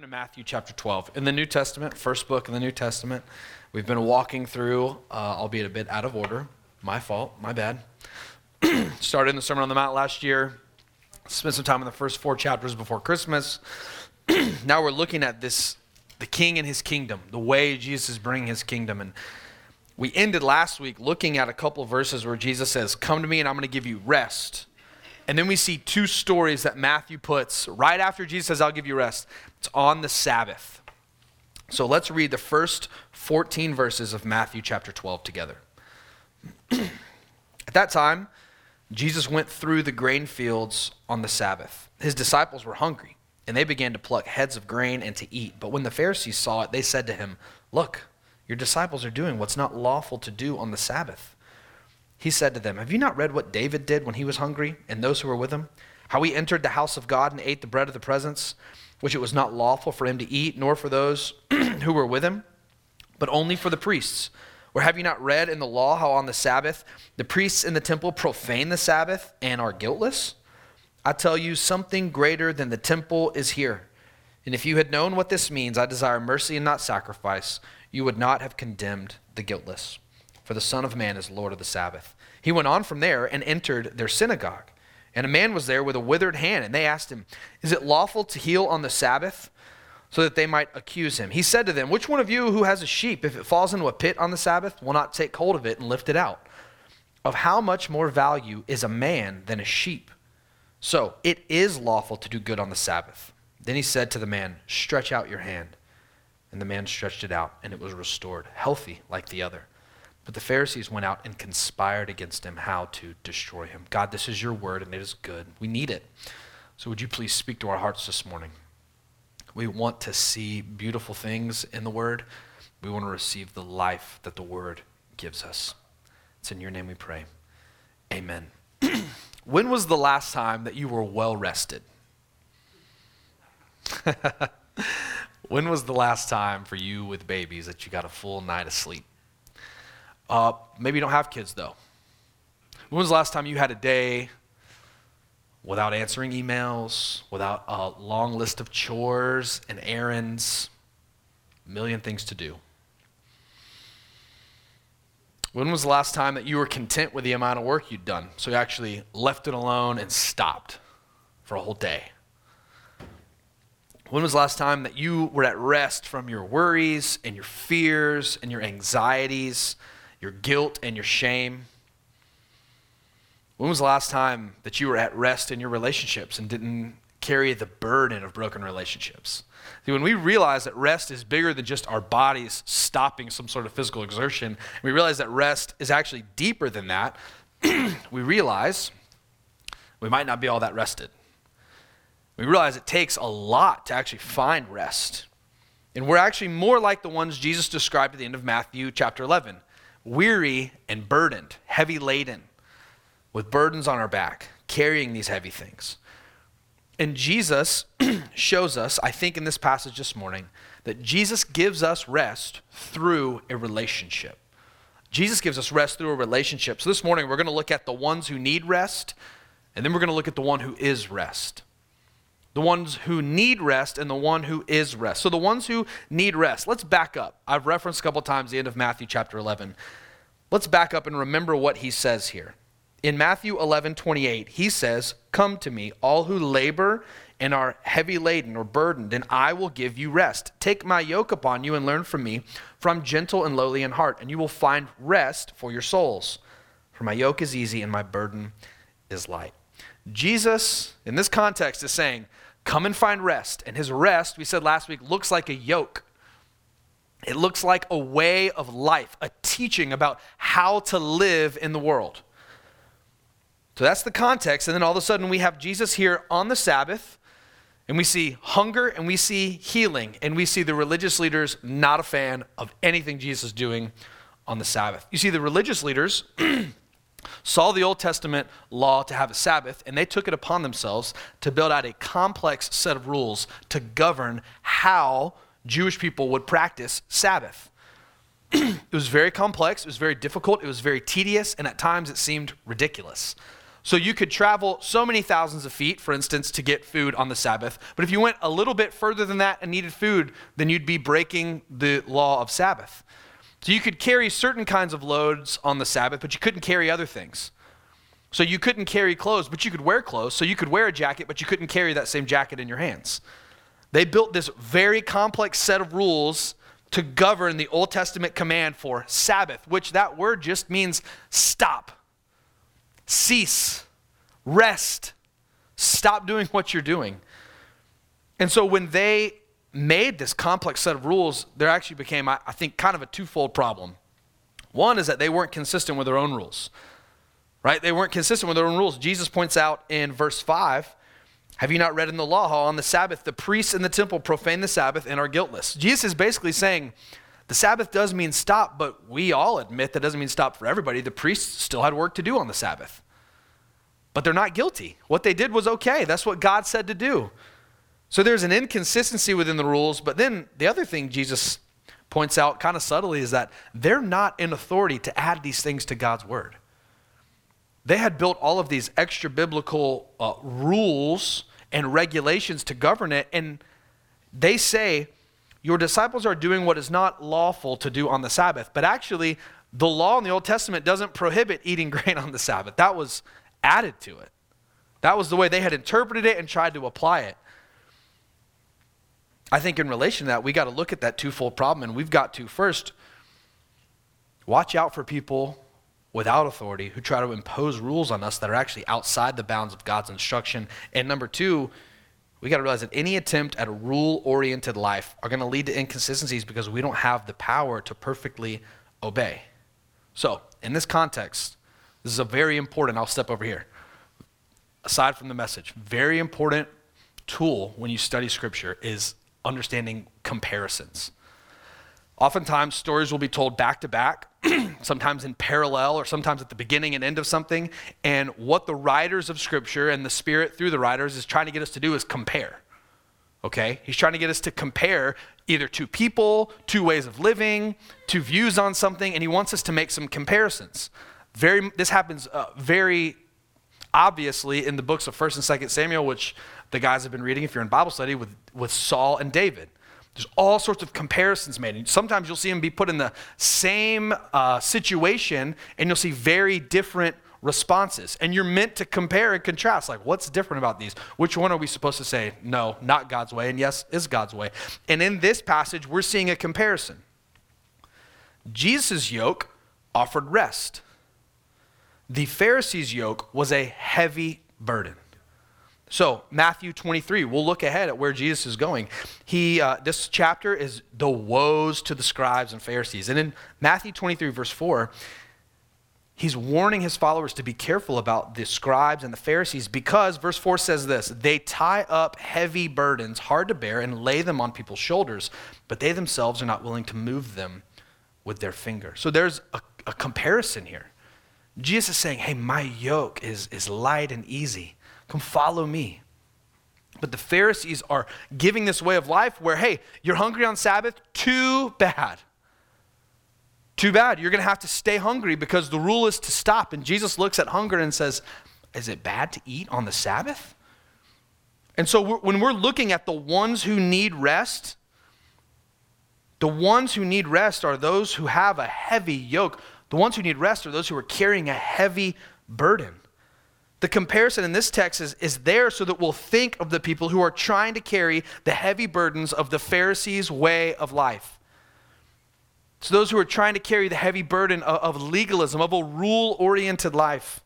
Turn to Matthew chapter 12. In the New Testament, first book in the New Testament, we've been walking through, uh, albeit a bit out of order. My fault, my bad. Started in the Sermon on the Mount last year, spent some time in the first four chapters before Christmas. now we're looking at this the king and his kingdom, the way Jesus is bringing his kingdom. And we ended last week looking at a couple of verses where Jesus says, Come to me and I'm going to give you rest. And then we see two stories that Matthew puts right after Jesus says, I'll give you rest. It's on the Sabbath. So let's read the first 14 verses of Matthew chapter 12 together. At that time, Jesus went through the grain fields on the Sabbath. His disciples were hungry, and they began to pluck heads of grain and to eat. But when the Pharisees saw it, they said to him, Look, your disciples are doing what's not lawful to do on the Sabbath he said to them, Have you not read what David did when he was hungry and those who were with him? How he entered the house of God and ate the bread of the presence, which it was not lawful for him to eat, nor for those who were with him, but only for the priests. Or have you not read in the law how on the Sabbath the priests in the temple profane the Sabbath and are guiltless? I tell you, something greater than the temple is here. And if you had known what this means, I desire mercy and not sacrifice, you would not have condemned the guiltless for the Son of Man is Lord of the Sabbath. He went on from there and entered their synagogue. And a man was there with a withered hand, and they asked him, Is it lawful to heal on the Sabbath? So that they might accuse him. He said to them, Which one of you who has a sheep, if it falls into a pit on the Sabbath, will not take hold of it and lift it out? Of how much more value is a man than a sheep? So it is lawful to do good on the Sabbath. Then he said to the man, Stretch out your hand. And the man stretched it out, and it was restored, healthy like the other. But the Pharisees went out and conspired against him how to destroy him. God, this is your word and it is good. We need it. So would you please speak to our hearts this morning? We want to see beautiful things in the word. We want to receive the life that the word gives us. It's in your name we pray. Amen. when was the last time that you were well rested? when was the last time for you with babies that you got a full night of sleep? Uh, maybe you don't have kids, though. When was the last time you had a day without answering emails, without a long list of chores and errands, a million things to do? When was the last time that you were content with the amount of work you'd done? So you actually left it alone and stopped for a whole day? When was the last time that you were at rest from your worries and your fears and your anxieties? Your guilt and your shame? When was the last time that you were at rest in your relationships and didn't carry the burden of broken relationships? See, when we realize that rest is bigger than just our bodies stopping some sort of physical exertion, we realize that rest is actually deeper than that, we realize we might not be all that rested. We realize it takes a lot to actually find rest. And we're actually more like the ones Jesus described at the end of Matthew chapter 11 weary and burdened, heavy laden, with burdens on our back, carrying these heavy things. And Jesus shows us, I think, in this passage this morning, that Jesus gives us rest through a relationship. Jesus gives us rest through a relationship. So this morning, we're going to look at the ones who need rest, and then we're going to look at the one who is rest the ones who need rest and the one who is rest. So the ones who need rest, let's back up. I've referenced a couple times the end of Matthew chapter 11. Let's back up and remember what he says here. In Matthew 11, 28, he says, Come to me, all who labor and are heavy laden or burdened, and I will give you rest. Take my yoke upon you and learn from me, for I'm gentle and lowly in heart, and you will find rest for your souls. For my yoke is easy and my burden is light. Jesus, in this context, is saying, Come and find rest. And his rest, we said last week, looks like a yoke. It looks like a way of life, a teaching about how to live in the world. So that's the context. And then all of a sudden, we have Jesus here on the Sabbath, and we see hunger and we see healing, and we see the religious leaders not a fan of anything Jesus is doing on the Sabbath. You see, the religious leaders saw the Old Testament law to have a Sabbath, and they took it upon themselves to build out a complex set of rules to govern how Jewish people would practice Sabbath. it was very complex, it was very difficult, it was very tedious, and at times it seemed ridiculous. So you could travel so many thousands of feet, for instance, to get food on the Sabbath. But if you went a little bit further than that and needed food, then you'd be breaking the law of Sabbath. So you could carry certain kinds of loads on the Sabbath, but you couldn't carry other things. So you couldn't carry clothes, but you could wear clothes. So you could wear a jacket, but you couldn't carry that same jacket in your hands. They built this very complex set of rules to govern the Old Testament command for Sabbath, which that word just means stop, cease, rest, stop doing what you're doing. And so when they made this complex set of rules, there actually became, I think, kind of a twofold problem. One is that they weren't consistent with their own rules, right? They weren't consistent with their own rules. Jesus points out in verse 5 Have you not read in the law how on the Sabbath the priests in the temple profane the Sabbath and are guiltless? Jesus is basically saying, the Sabbath does mean stop, but we all admit that doesn't mean stop for everybody. The priests still had work to do on the Sabbath. But they're not guilty. What they did was okay. That's what God said to do. So there's an inconsistency within the rules, but then the other thing Jesus points out kind of subtly is that they're not in authority to add these things to God's word. They had built all of these extra biblical uh, rules and regulations to govern it, and they say, Your disciples are doing what is not lawful to do on the Sabbath. But actually, the law in the Old Testament doesn't prohibit eating grain on the Sabbath. That was added to it. That was the way they had interpreted it and tried to apply it. I think in relation to that, we got to look at that twofold problem, and we've got to first watch out for people without authority who try to impose rules on us that are actually outside the bounds of God's instruction. And number two, we got to realize that any attempt at a rule oriented life are going to lead to inconsistencies because we don't have the power to perfectly obey. So, in this context, this is a very important, I'll step over here. Aside from the message, very important tool when you study Scripture is understanding comparisons. Oftentimes, stories will be told back to back, sometimes in parallel, or sometimes at the beginning and end of something. And what the writers of Scripture and the Spirit through the writers is trying to get us to do is compare. Okay? He's trying to get us to compare either two people, two ways of living, two views on something, and he wants us to make some comparisons. Very, this happens uh, very obviously in the books of 1st and 2nd Samuel, which the guys have been reading if you're in Bible study with, with Saul and David. There's all sorts of comparisons made. And sometimes you'll see them be put in the same uh, situation and you'll see very different responses. And you're meant to compare and contrast. Like, what's different about these? Which one are we supposed to say, no, not God's way, and yes, is God's way? And in this passage, we're seeing a comparison. Jesus' yoke offered rest, the Pharisees' yoke was a heavy burden. So, Matthew 23, we'll look ahead at where Jesus is going. He, uh, this chapter is the woes to the scribes and Pharisees. And in Matthew 23, verse 4, he's warning his followers to be careful about the scribes and the Pharisees because, verse 4 says this they tie up heavy burdens, hard to bear, and lay them on people's shoulders, but they themselves are not willing to move them with their finger. So, there's a, a comparison here. Jesus is saying, hey, my yoke is, is light and easy Come follow me. But the Pharisees are giving this way of life where, hey, you're hungry on Sabbath? Too bad. Too bad. You're going to have to stay hungry because the rule is to stop. And Jesus looks at hunger and says, Is it bad to eat on the Sabbath? And so we're, when we're looking at the ones who need rest, the ones who need rest are those who have a heavy yoke. The ones who need rest are those who are carrying a heavy burden. The comparison in this text is, is there so that we'll think of the people who are trying to carry the heavy burdens of the Pharisees' way of life. So, those who are trying to carry the heavy burden of, of legalism, of a rule oriented life.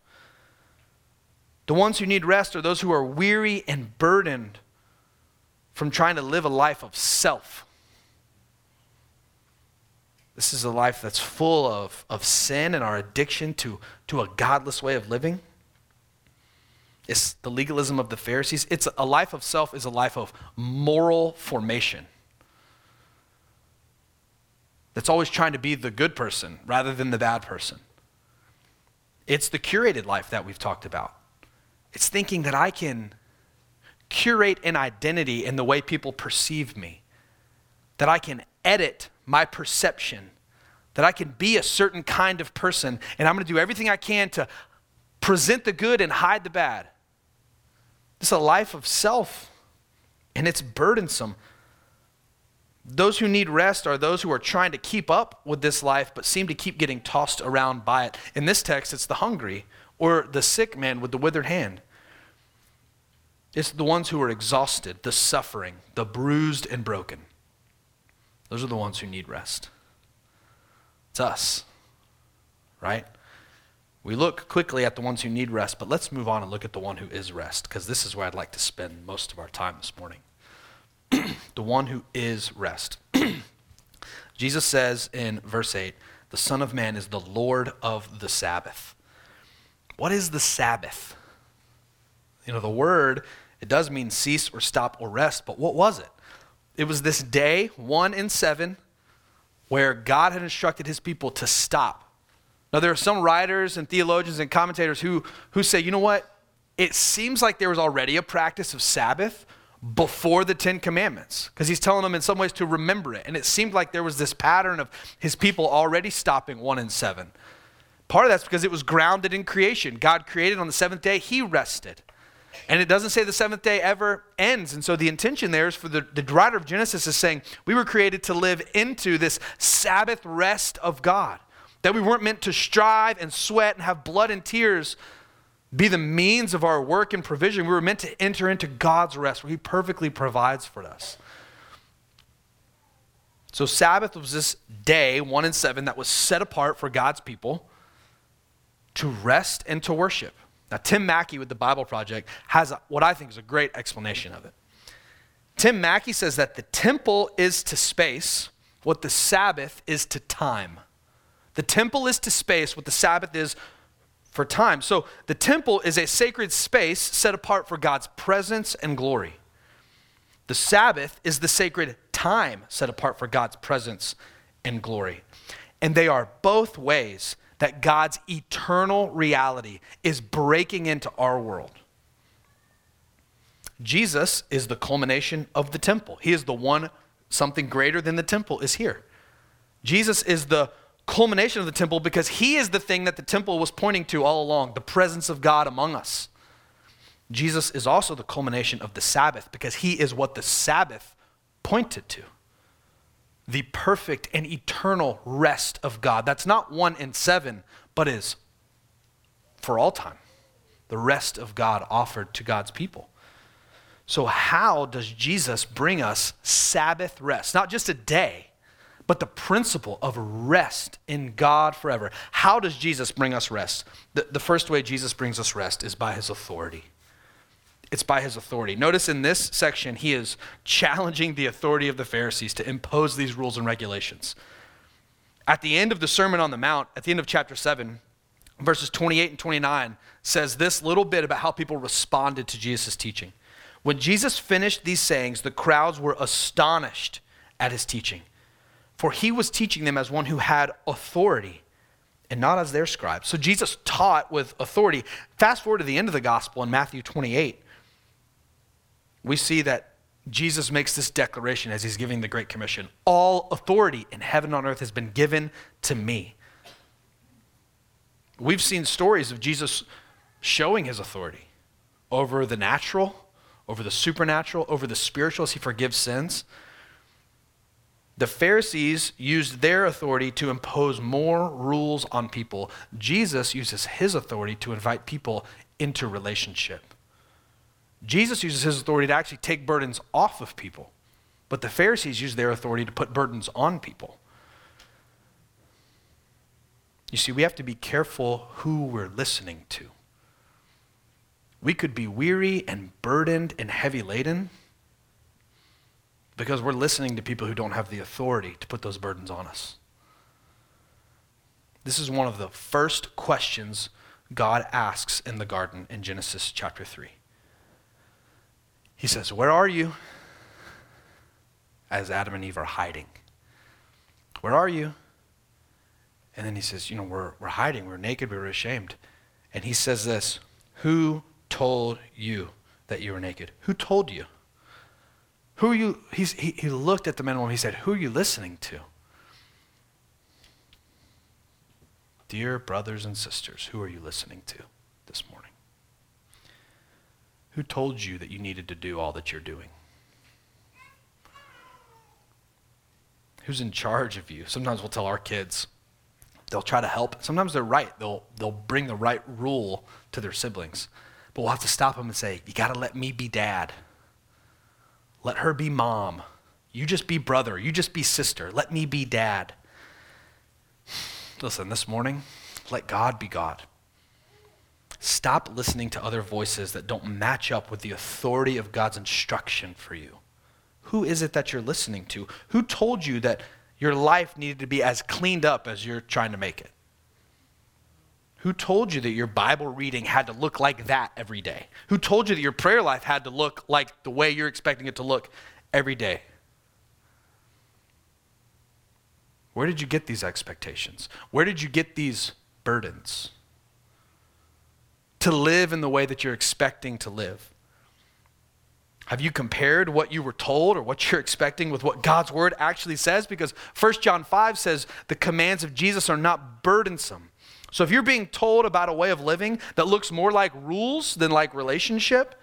The ones who need rest are those who are weary and burdened from trying to live a life of self. This is a life that's full of, of sin and our addiction to, to a godless way of living. It's the legalism of the Pharisees. It's a life of self is a life of moral formation. That's always trying to be the good person rather than the bad person. It's the curated life that we've talked about. It's thinking that I can curate an identity in the way people perceive me, that I can edit my perception, that I can be a certain kind of person, and I'm going to do everything I can to present the good and hide the bad. It's a life of self, and it's burdensome. Those who need rest are those who are trying to keep up with this life but seem to keep getting tossed around by it. In this text, it's the hungry or the sick man with the withered hand. It's the ones who are exhausted, the suffering, the bruised and broken. Those are the ones who need rest. It's us, right? We look quickly at the ones who need rest, but let's move on and look at the one who is rest, because this is where I'd like to spend most of our time this morning. the one who is rest. Jesus says in verse 8, the Son of Man is the Lord of the Sabbath. What is the Sabbath? You know, the word, it does mean cease or stop or rest, but what was it? It was this day, one in seven, where God had instructed his people to stop. Now, there are some writers and theologians and commentators who, who say, you know what? It seems like there was already a practice of Sabbath before the Ten Commandments, because he's telling them in some ways to remember it. And it seemed like there was this pattern of his people already stopping one in seven. Part of that's because it was grounded in creation. God created on the seventh day, he rested. And it doesn't say the seventh day ever ends. And so the intention there is for the, the writer of Genesis is saying we were created to live into this Sabbath rest of God. That we weren't meant to strive and sweat and have blood and tears be the means of our work and provision. We were meant to enter into God's rest where He perfectly provides for us. So, Sabbath was this day, one in seven, that was set apart for God's people to rest and to worship. Now, Tim Mackie with the Bible Project has a, what I think is a great explanation of it. Tim Mackie says that the temple is to space what the Sabbath is to time. The temple is to space what the Sabbath is for time. So the temple is a sacred space set apart for God's presence and glory. The Sabbath is the sacred time set apart for God's presence and glory. And they are both ways that God's eternal reality is breaking into our world. Jesus is the culmination of the temple. He is the one, something greater than the temple is here. Jesus is the culmination of the temple because he is the thing that the temple was pointing to all along the presence of God among us. Jesus is also the culmination of the Sabbath because he is what the Sabbath pointed to the perfect and eternal rest of God. That's not one in seven, but is for all time. The rest of God offered to God's people. So, how does Jesus bring us Sabbath rest? Not just a day, but the principle of rest in God forever. How does Jesus bring us rest? The, the first way Jesus brings us rest is by his authority. It's by his authority. Notice in this section, he is challenging the authority of the Pharisees to impose these rules and regulations. At the end of the Sermon on the Mount, at the end of chapter 7, verses 28 and 29, says this little bit about how people responded to Jesus' teaching. When Jesus finished these sayings, the crowds were astonished at his teaching for he was teaching them as one who had authority and not as their scribes. So Jesus taught with authority. Fast forward to the end of the gospel in Matthew 28, we see that Jesus makes this declaration as he's giving the Great Commission All authority in heaven and on earth has been given to me. We've seen stories of Jesus showing his authority over the natural, over the supernatural, over the spiritual as he forgives sins. The Pharisees used their authority to impose more rules on people. Jesus uses his authority to invite people into relationship. Jesus uses his authority to actually take burdens off of people, but the Pharisees use their authority to put burdens on people. You see, we have to be careful who we're listening to. We could be weary and burdened and heavy laden because we're listening to people who don't have the authority to put those burdens on us. This is one of the first questions God asks in the garden in Genesis chapter 3. He says, Where are you? As Adam and Eve are hiding. Where are you? And then he says, You know, we're, we're hiding. We're naked. We are ashamed. And he says this Who told you that you were naked? Who told you? Who are you? He's, he, he looked at the men and woman. He said, Who are you listening to? Dear brothers and sisters, who are you listening to? this morning? Who told you that you needed to do all that you're doing? Who's in charge of you? Sometimes we'll tell our kids, they'll try to help. Sometimes they're right. They'll, they'll bring the right rule to their siblings. But we'll have to stop them and say, You got to let me be dad. Let her be mom. You just be brother. You just be sister. Let me be dad. Listen, this morning, let God be God. Stop listening to other voices that don't match up with the authority of God's instruction for you. Who is it that you're listening to? Who told you that your life needed to be as cleaned up as you're trying to make it? Who told you that your Bible reading had to look like that every day? Who told you that your prayer life had to look like the way you're expecting it to look every day? Where did you get these expectations? Where did you get these burdens? To live in the way that you're expecting to live. Have you compared what you were told or what you're expecting with what God's word actually says? Because 1 John 5 says the commands of Jesus are not burdensome. So if you're being told about a way of living that looks more like rules than like relationship,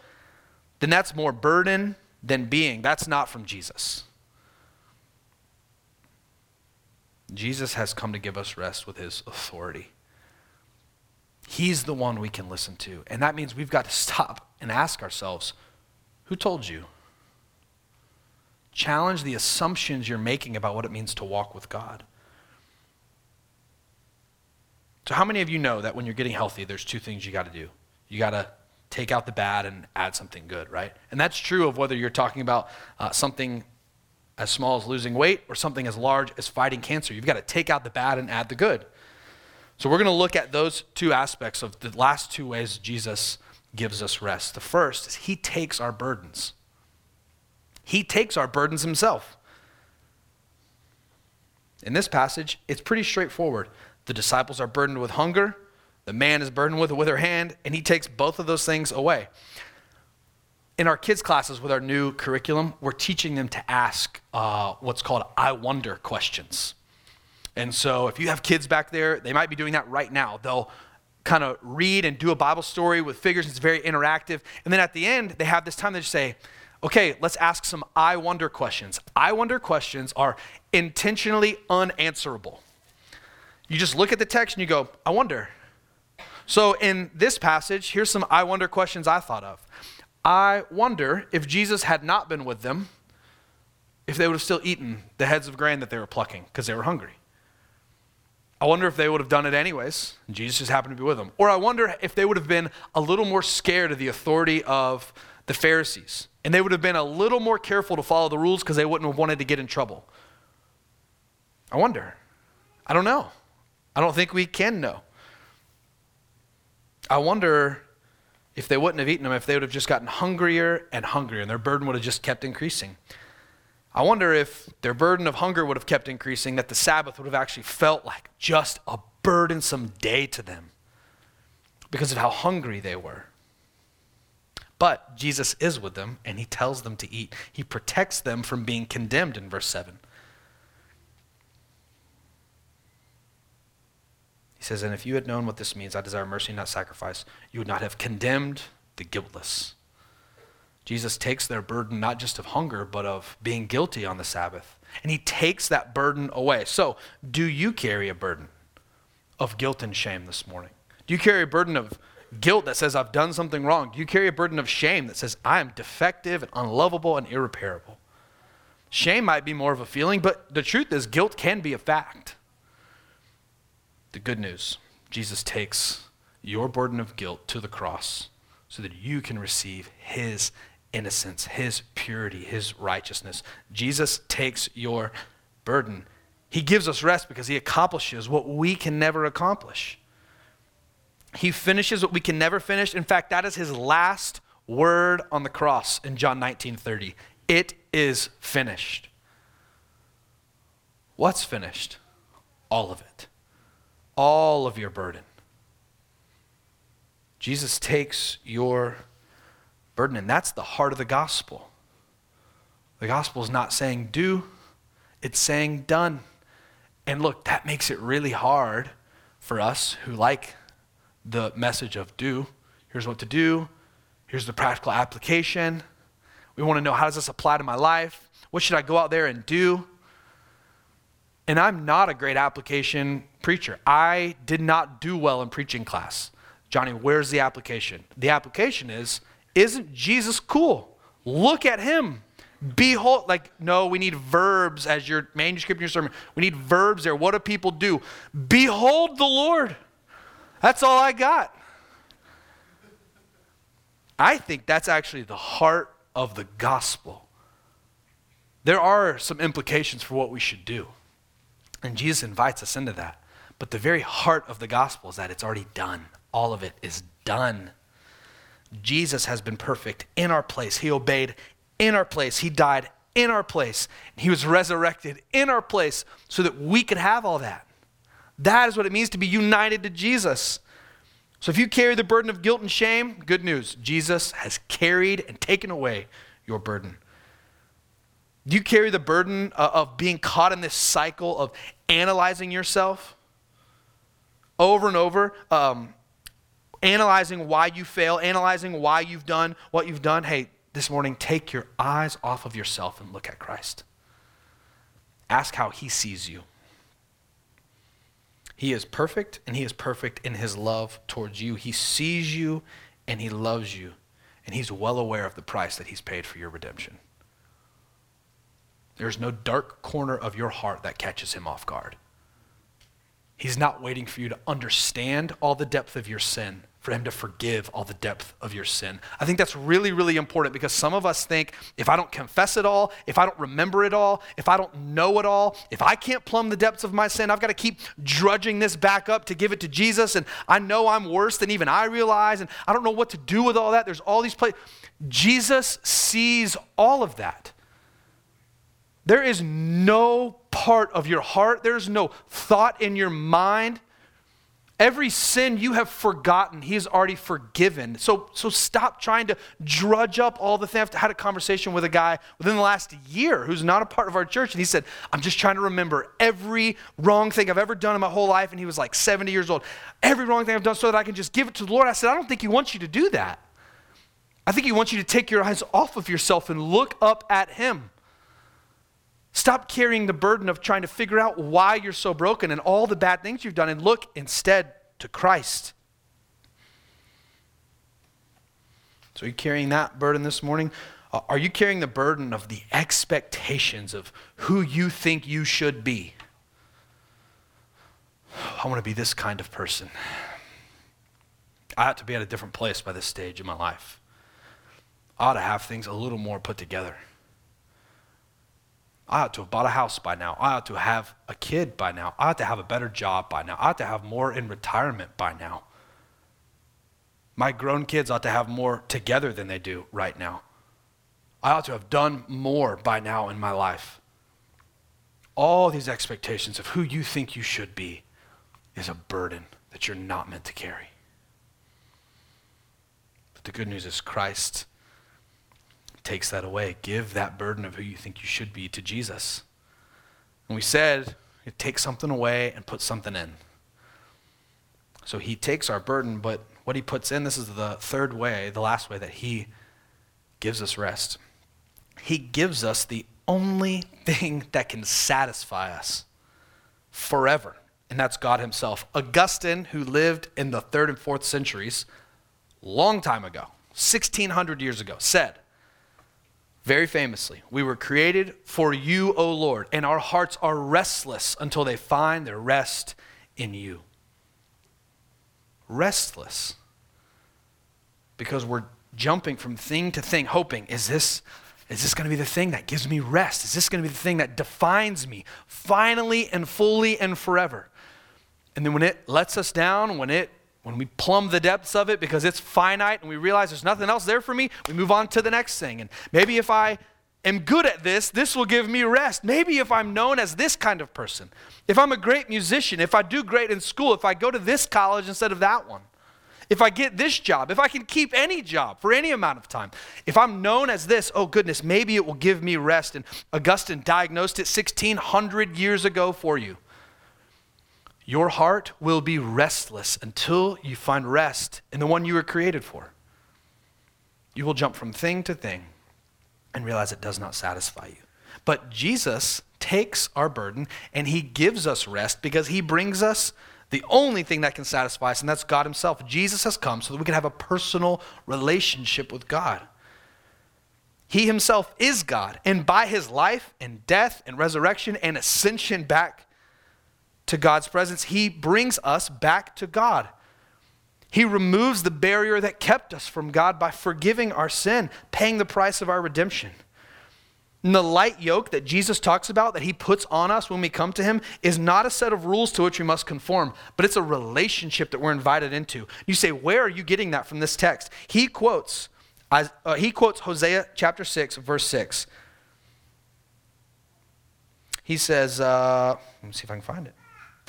then that's more burden than being. That's not from Jesus. Jesus has come to give us rest with his authority. He's the one we can listen to. And that means we've got to stop and ask ourselves who told you? Challenge the assumptions you're making about what it means to walk with God. So, how many of you know that when you're getting healthy, there's two things you got to do? You got to take out the bad and add something good, right? And that's true of whether you're talking about uh, something as small as losing weight or something as large as fighting cancer. You've got to take out the bad and add the good. So we're going to look at those two aspects of the last two ways Jesus gives us rest. The first is he takes our burdens. He takes our burdens himself. In this passage, it's pretty straightforward. The disciples are burdened with hunger, the man is burdened with a withered hand, and he takes both of those things away in our kids' classes with our new curriculum, we're teaching them to ask uh, what's called I wonder questions. And so if you have kids back there, they might be doing that right now. They'll kind of read and do a Bible story with figures. It's very interactive. And then at the end, they have this time they just say, okay, let's ask some I wonder questions. I wonder questions are intentionally unanswerable. You just look at the text and you go, I wonder. So in this passage, here's some I wonder questions I thought of. I wonder if Jesus had not been with them, if they would have still eaten the heads of grain that they were plucking because they were hungry. I wonder if they would have done it anyways, and Jesus just happened to be with them. Or I wonder if they would have been a little more scared of the authority of the Pharisees, and they would have been a little more careful to follow the rules because they wouldn't have wanted to get in trouble. I wonder. I don't know. I don't think we can know. I wonder if they wouldn't have eaten them, if they would have just gotten hungrier and hungrier, and their burden would have just kept increasing. I wonder if their burden of hunger would have kept increasing, that the Sabbath would have actually felt like just a burdensome day to them because of how hungry they were. But Jesus is with them, and he tells them to eat. He protects them from being condemned in verse 7. He says, And if you had known what this means, I desire mercy, not sacrifice, you would not have condemned the guiltless. Jesus takes their burden not just of hunger, but of being guilty on the Sabbath. And he takes that burden away. So, do you carry a burden of guilt and shame this morning? Do you carry a burden of guilt that says, I've done something wrong? Do you carry a burden of shame that says, I am defective and unlovable and irreparable? Shame might be more of a feeling, but the truth is, guilt can be a fact. The good news Jesus takes your burden of guilt to the cross so that you can receive his innocence, his purity, his righteousness. Jesus takes your burden. He gives us rest because he accomplishes what we can never accomplish. He finishes what we can never finish. In fact, that is his last word on the cross in John 19 30. It is finished. What's finished? All of it all of your burden. Jesus takes your burden, and that's the heart of the gospel. The gospel is not saying do, it's saying done. And look, that makes it really hard for us who like the message of do. Here's what to do. Here's the practical application. We want to know how does this apply to my life? What should I go out there and do? And I'm not a great application preacher. I did not do well in preaching class. Johnny, where's the application? The application is isn't Jesus cool? Look at him. Behold, like, no, we need verbs as your manuscript in your sermon. We need verbs there. What do people do? Behold the Lord. That's all I got. I think that's actually the heart of the gospel. There are some implications for what we should do. And Jesus invites us into that. But the very heart of the gospel is that it's already done. All of it is done. Jesus has been perfect in our place. He obeyed in our place. He died in our place. He was resurrected in our place so that we could have all that. That is what it means to be united to Jesus. So if you carry the burden of guilt and shame, good news. Jesus has carried and taken away your burden. Do you carry the burden of being caught in this cycle of analyzing yourself over and over? Um, analyzing why you fail, analyzing why you've done what you've done. Hey, this morning, take your eyes off of yourself and look at Christ. Ask how he sees you. He is perfect, and he is perfect in his love towards you. He sees you, and he loves you, and he's well aware of the price that he's paid for your redemption. There's no dark corner of your heart that catches him off guard. He's not waiting for you to understand all the depth of your sin for him to forgive all the depth of your sin. I think that's really, really important because some of us think if I don't confess it all, if I don't remember it all, if I don't know it all, if I can't plumb the depths of my sin, I've got to keep drudging this back up to give it to Jesus. And I know I'm worse than even I realize. And I don't know what to do with all that. There's all these places. Jesus sees all of that. There is no part of your heart, there's no thought in your mind Every sin you have forgotten, he has already forgiven. So, so stop trying to drudge up all the things. I had a conversation with a guy within the last year who's not a part of our church, and he said, I'm just trying to remember every wrong thing I've ever done in my whole life. And he was like 70 years old. Every wrong thing I've done so that I can just give it to the Lord. I said, I don't think he wants you to do that. I think he wants you to take your eyes off of yourself and look up at him. Stop carrying the burden of trying to figure out why you're so broken and all the bad things you've done and look instead to Christ. So, are you carrying that burden this morning? Uh, are you carrying the burden of the expectations of who you think you should be? I want to be this kind of person. I ought to be at a different place by this stage in my life. I ought to have things a little more put together. I ought to have bought a house by now. I ought to have a kid by now. I ought to have a better job by now. I ought to have more in retirement by now. My grown kids ought to have more together than they do right now. I ought to have done more by now in my life. All these expectations of who you think you should be is a burden that you're not meant to carry. But the good news is Christ takes that away. Give that burden of who you think you should be to Jesus. And we said it takes something away and puts something in. So he takes our burden, but what he puts in, this is the third way, the last way that he gives us rest. He gives us the only thing that can satisfy us forever, and that's God himself. Augustine, who lived in the third and fourth centuries, long time ago, 1600 years ago, said, very famously, we were created for you, O Lord, and our hearts are restless until they find their rest in you. Restless. Because we're jumping from thing to thing, hoping, is this, is this going to be the thing that gives me rest? Is this going to be the thing that defines me finally and fully and forever? And then when it lets us down, when it when we plumb the depths of it because it's finite and we realize there's nothing else there for me, we move on to the next thing. And maybe if I am good at this, this will give me rest. Maybe if I'm known as this kind of person, if I'm a great musician, if I do great in school, if I go to this college instead of that one, if I get this job, if I can keep any job for any amount of time, if I'm known as this, oh goodness, maybe it will give me rest. And Augustine diagnosed it 1600 years ago for you. Your heart will be restless until you find rest in the one you were created for. You will jump from thing to thing and realize it does not satisfy you. But Jesus takes our burden and he gives us rest because he brings us the only thing that can satisfy us, and that's God himself. Jesus has come so that we can have a personal relationship with God. He himself is God, and by his life and death and resurrection and ascension back to God's presence, he brings us back to God. He removes the barrier that kept us from God by forgiving our sin, paying the price of our redemption. And the light yoke that Jesus talks about, that he puts on us when we come to him, is not a set of rules to which we must conform, but it's a relationship that we're invited into. You say, where are you getting that from this text? He quotes, uh, he quotes Hosea chapter 6, verse 6. He says, uh, let me see if I can find it.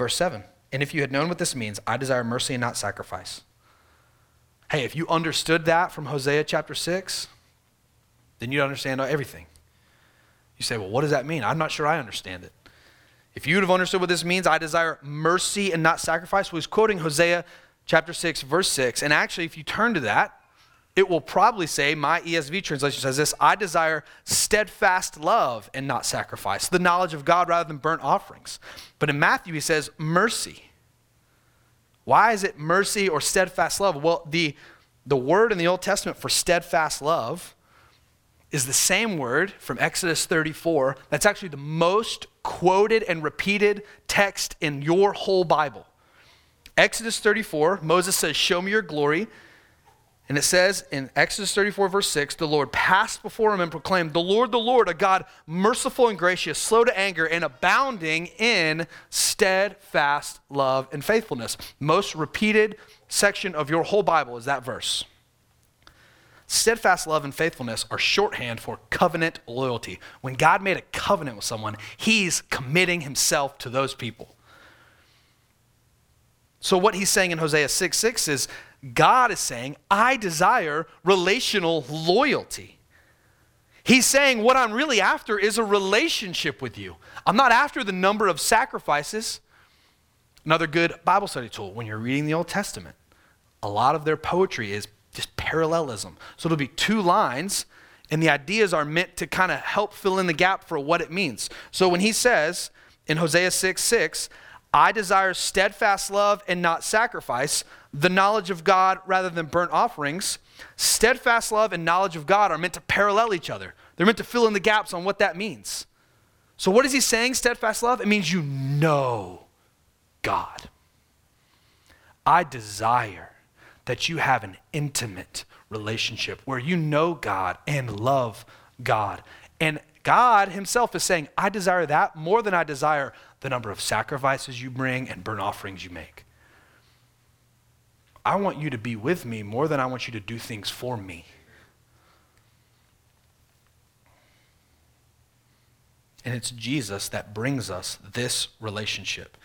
Verse 7. And if you had known what this means, I desire mercy and not sacrifice Hey, if you understood that from Hosea chapter 6, then you'd understand everything. You say, well, what does that mean? I'm not sure I understand it. If you would have understood what this means, I desire mercy and not sacrifice. was quoting Hosea chapter 6, verse 6. And actually, if you turn to that, it will probably say, my ESV translation says this I desire steadfast love and not sacrifice, the knowledge of God rather than burnt offerings. But in Matthew, he says mercy. Why is it mercy or steadfast love? Well, the, the word in the Old Testament for steadfast love is the same word from Exodus 34 that's actually the most quoted and repeated text in your whole Bible. Exodus 34, Moses says, Show me your glory. And it says in Exodus 34, verse 6, the Lord passed before him and proclaimed, The Lord, the Lord, a God merciful and gracious, slow to anger, and abounding in steadfast love and faithfulness. Most repeated section of your whole Bible is that verse. Steadfast love and faithfulness are shorthand for covenant loyalty. When God made a covenant with someone, he's committing himself to those people. So, what he's saying in Hosea 6 6 is God is saying, I desire relational loyalty. He's saying, What I'm really after is a relationship with you. I'm not after the number of sacrifices. Another good Bible study tool when you're reading the Old Testament, a lot of their poetry is just parallelism. So it'll be two lines, and the ideas are meant to kind of help fill in the gap for what it means. So when he says in Hosea 6 6, I desire steadfast love and not sacrifice, the knowledge of God rather than burnt offerings. Steadfast love and knowledge of God are meant to parallel each other. They're meant to fill in the gaps on what that means. So, what is he saying, steadfast love? It means you know God. I desire that you have an intimate relationship where you know God and love God. And God Himself is saying, I desire that more than I desire the number of sacrifices you bring and burnt offerings you make. I want you to be with me more than I want you to do things for me. And it's Jesus that brings us this relationship.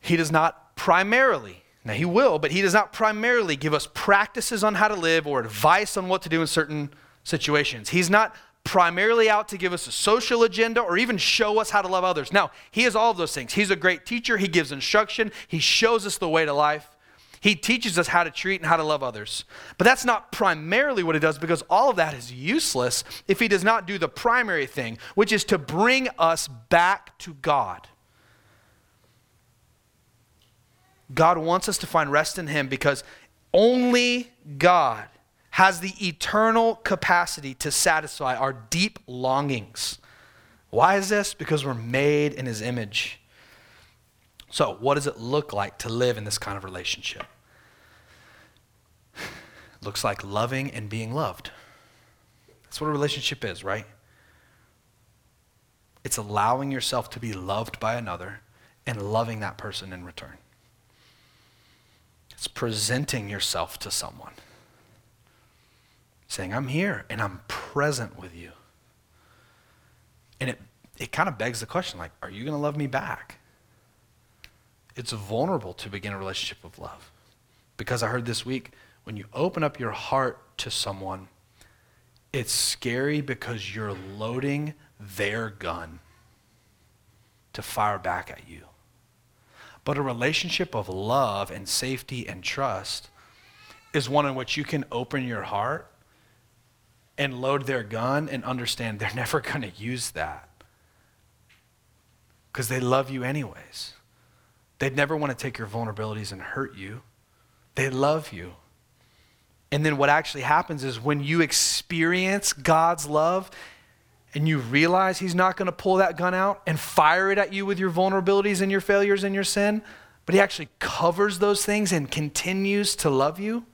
He does not primarily, now he will, but he does not primarily give us practices on how to live or advice on what to do in certain situations. He's not primarily out to give us a social agenda or even show us how to love others. Now, he is all of those things. He's a great teacher, he gives instruction, he shows us the way to life. He teaches us how to treat and how to love others. But that's not primarily what he does because all of that is useless if he does not do the primary thing, which is to bring us back to God. God wants us to find rest in him because only God has the eternal capacity to satisfy our deep longings. Why is this? Because we're made in his image. So, what does it look like to live in this kind of relationship? Looks like loving and being loved. That's what a relationship is, right? It's allowing yourself to be loved by another and loving that person in return. It's presenting yourself to someone, saying, I'm here and I'm present with you. And it, it kind of begs the question like, are you going to love me back? it's vulnerable to begin a relationship of love. Because I heard this week, when you open up your heart to someone, it's scary because you're loading their gun to fire back at you. But a relationship of love and safety and trust is one in which you can open your heart and load their gun and understand they're never going to use that because they love you anyways. They'd never want to take your vulnerabilities and hurt you. They love you. And then what actually happens is when you experience God's love and you realize He's not going to pull that gun out and fire it at you with your vulnerabilities and your failures and your sin, but He actually covers those things and continues to love you,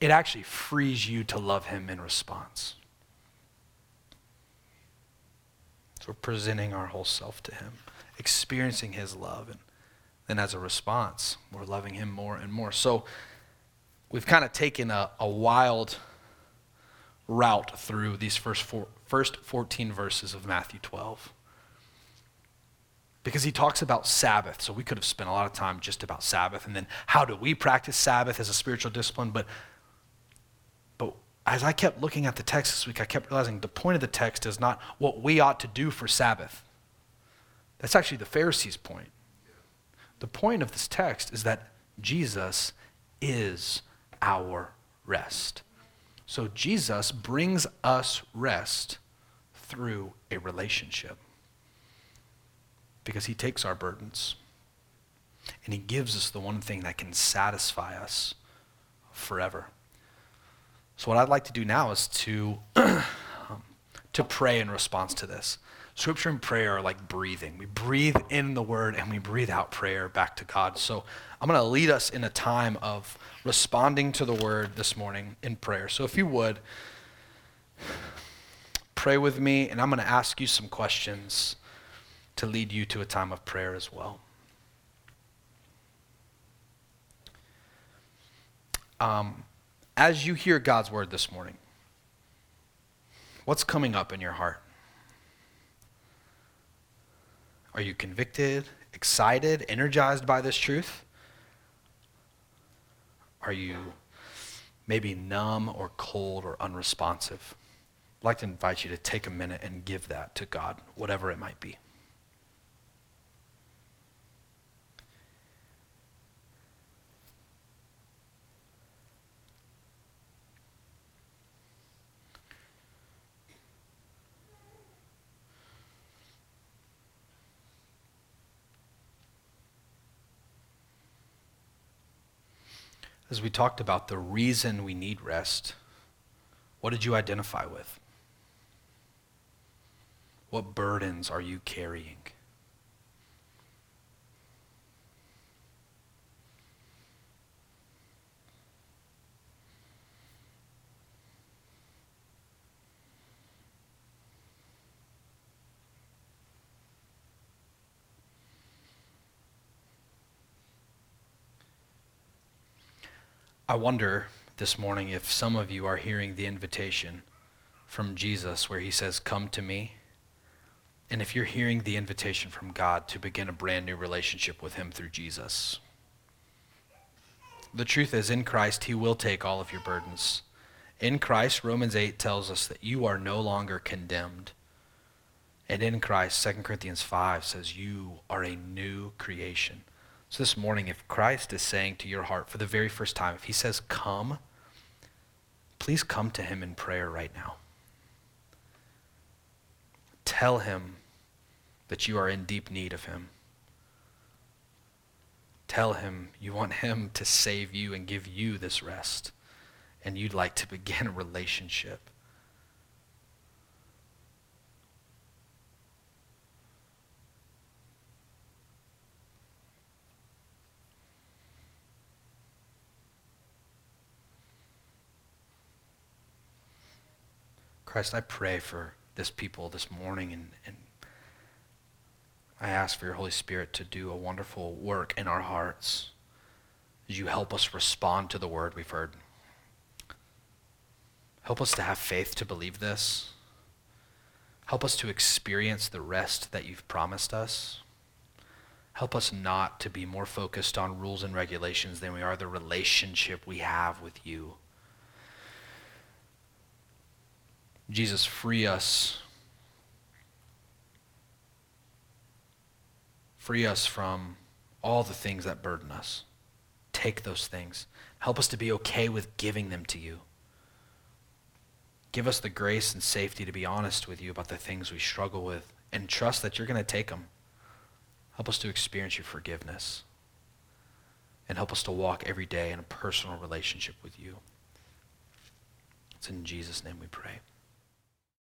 it actually frees you to love Him in response. So we're presenting our whole self to Him, experiencing His love. And then as a response, we're loving Him more and more. So we've kind of taken a, a wild route through these first, four, first 14 verses of Matthew 12. Because he talks about Sabbath. So we could have spent a lot of time just about Sabbath and then how do we practice Sabbath as a spiritual discipline. But, as I kept looking at the text this week, I kept realizing the point of the text is not what we ought to do for Sabbath. That's actually the Pharisees' point. The point of this text is that Jesus is our rest. So Jesus brings us rest through a relationship because he takes our burdens and he gives us the one thing that can satisfy us forever. So what I'd like to do now is to um, to pray in response to this. Scripture and prayer are like breathing. We breathe in the word and we breathe out prayer back to God. So I'm going to lead us in a time of responding to the word this morning in prayer. So if you would, pray with me, and I'm going to ask you some questions to lead you to a time of prayer as well. Um, as you hear God's word this morning, what's coming up in your heart? Are you convicted, excited, energized by this truth? Are you maybe numb or cold or unresponsive? I'd like to invite you to take a minute and give that to God, whatever it might be. As we talked about the reason we need rest, what did you identify with? What burdens are you carrying? I wonder this morning if some of you are hearing the invitation from Jesus where he says, Come to me. And if you're hearing the invitation from God to begin a brand new relationship with him through Jesus. The truth is, in Christ, he will take all of your burdens. In Christ, Romans 8 tells us that you are no longer condemned. And in Christ, 2 Corinthians 5 says you are a new creation. So this morning, if Christ is saying to your heart for the very first time, if he says, come, please come to him in prayer right now. Tell him that you are in deep need of him. Tell him you want him to save you and give you this rest, and you'd like to begin a relationship. Christ, I pray for this people this morning and, and I ask for your Holy Spirit to do a wonderful work in our hearts as you help us respond to the word we've heard. Help us to have faith to believe this. Help us to experience the rest that you've promised us. Help us not to be more focused on rules and regulations than we are the relationship we have with you. Jesus, free us. Free us from all the things that burden us. Take those things. Help us to be okay with giving them to you. Give us the grace and safety to be honest with you about the things we struggle with and trust that you're going to take them. Help us to experience your forgiveness. And help us to walk every day in a personal relationship with you. It's in Jesus' name we pray.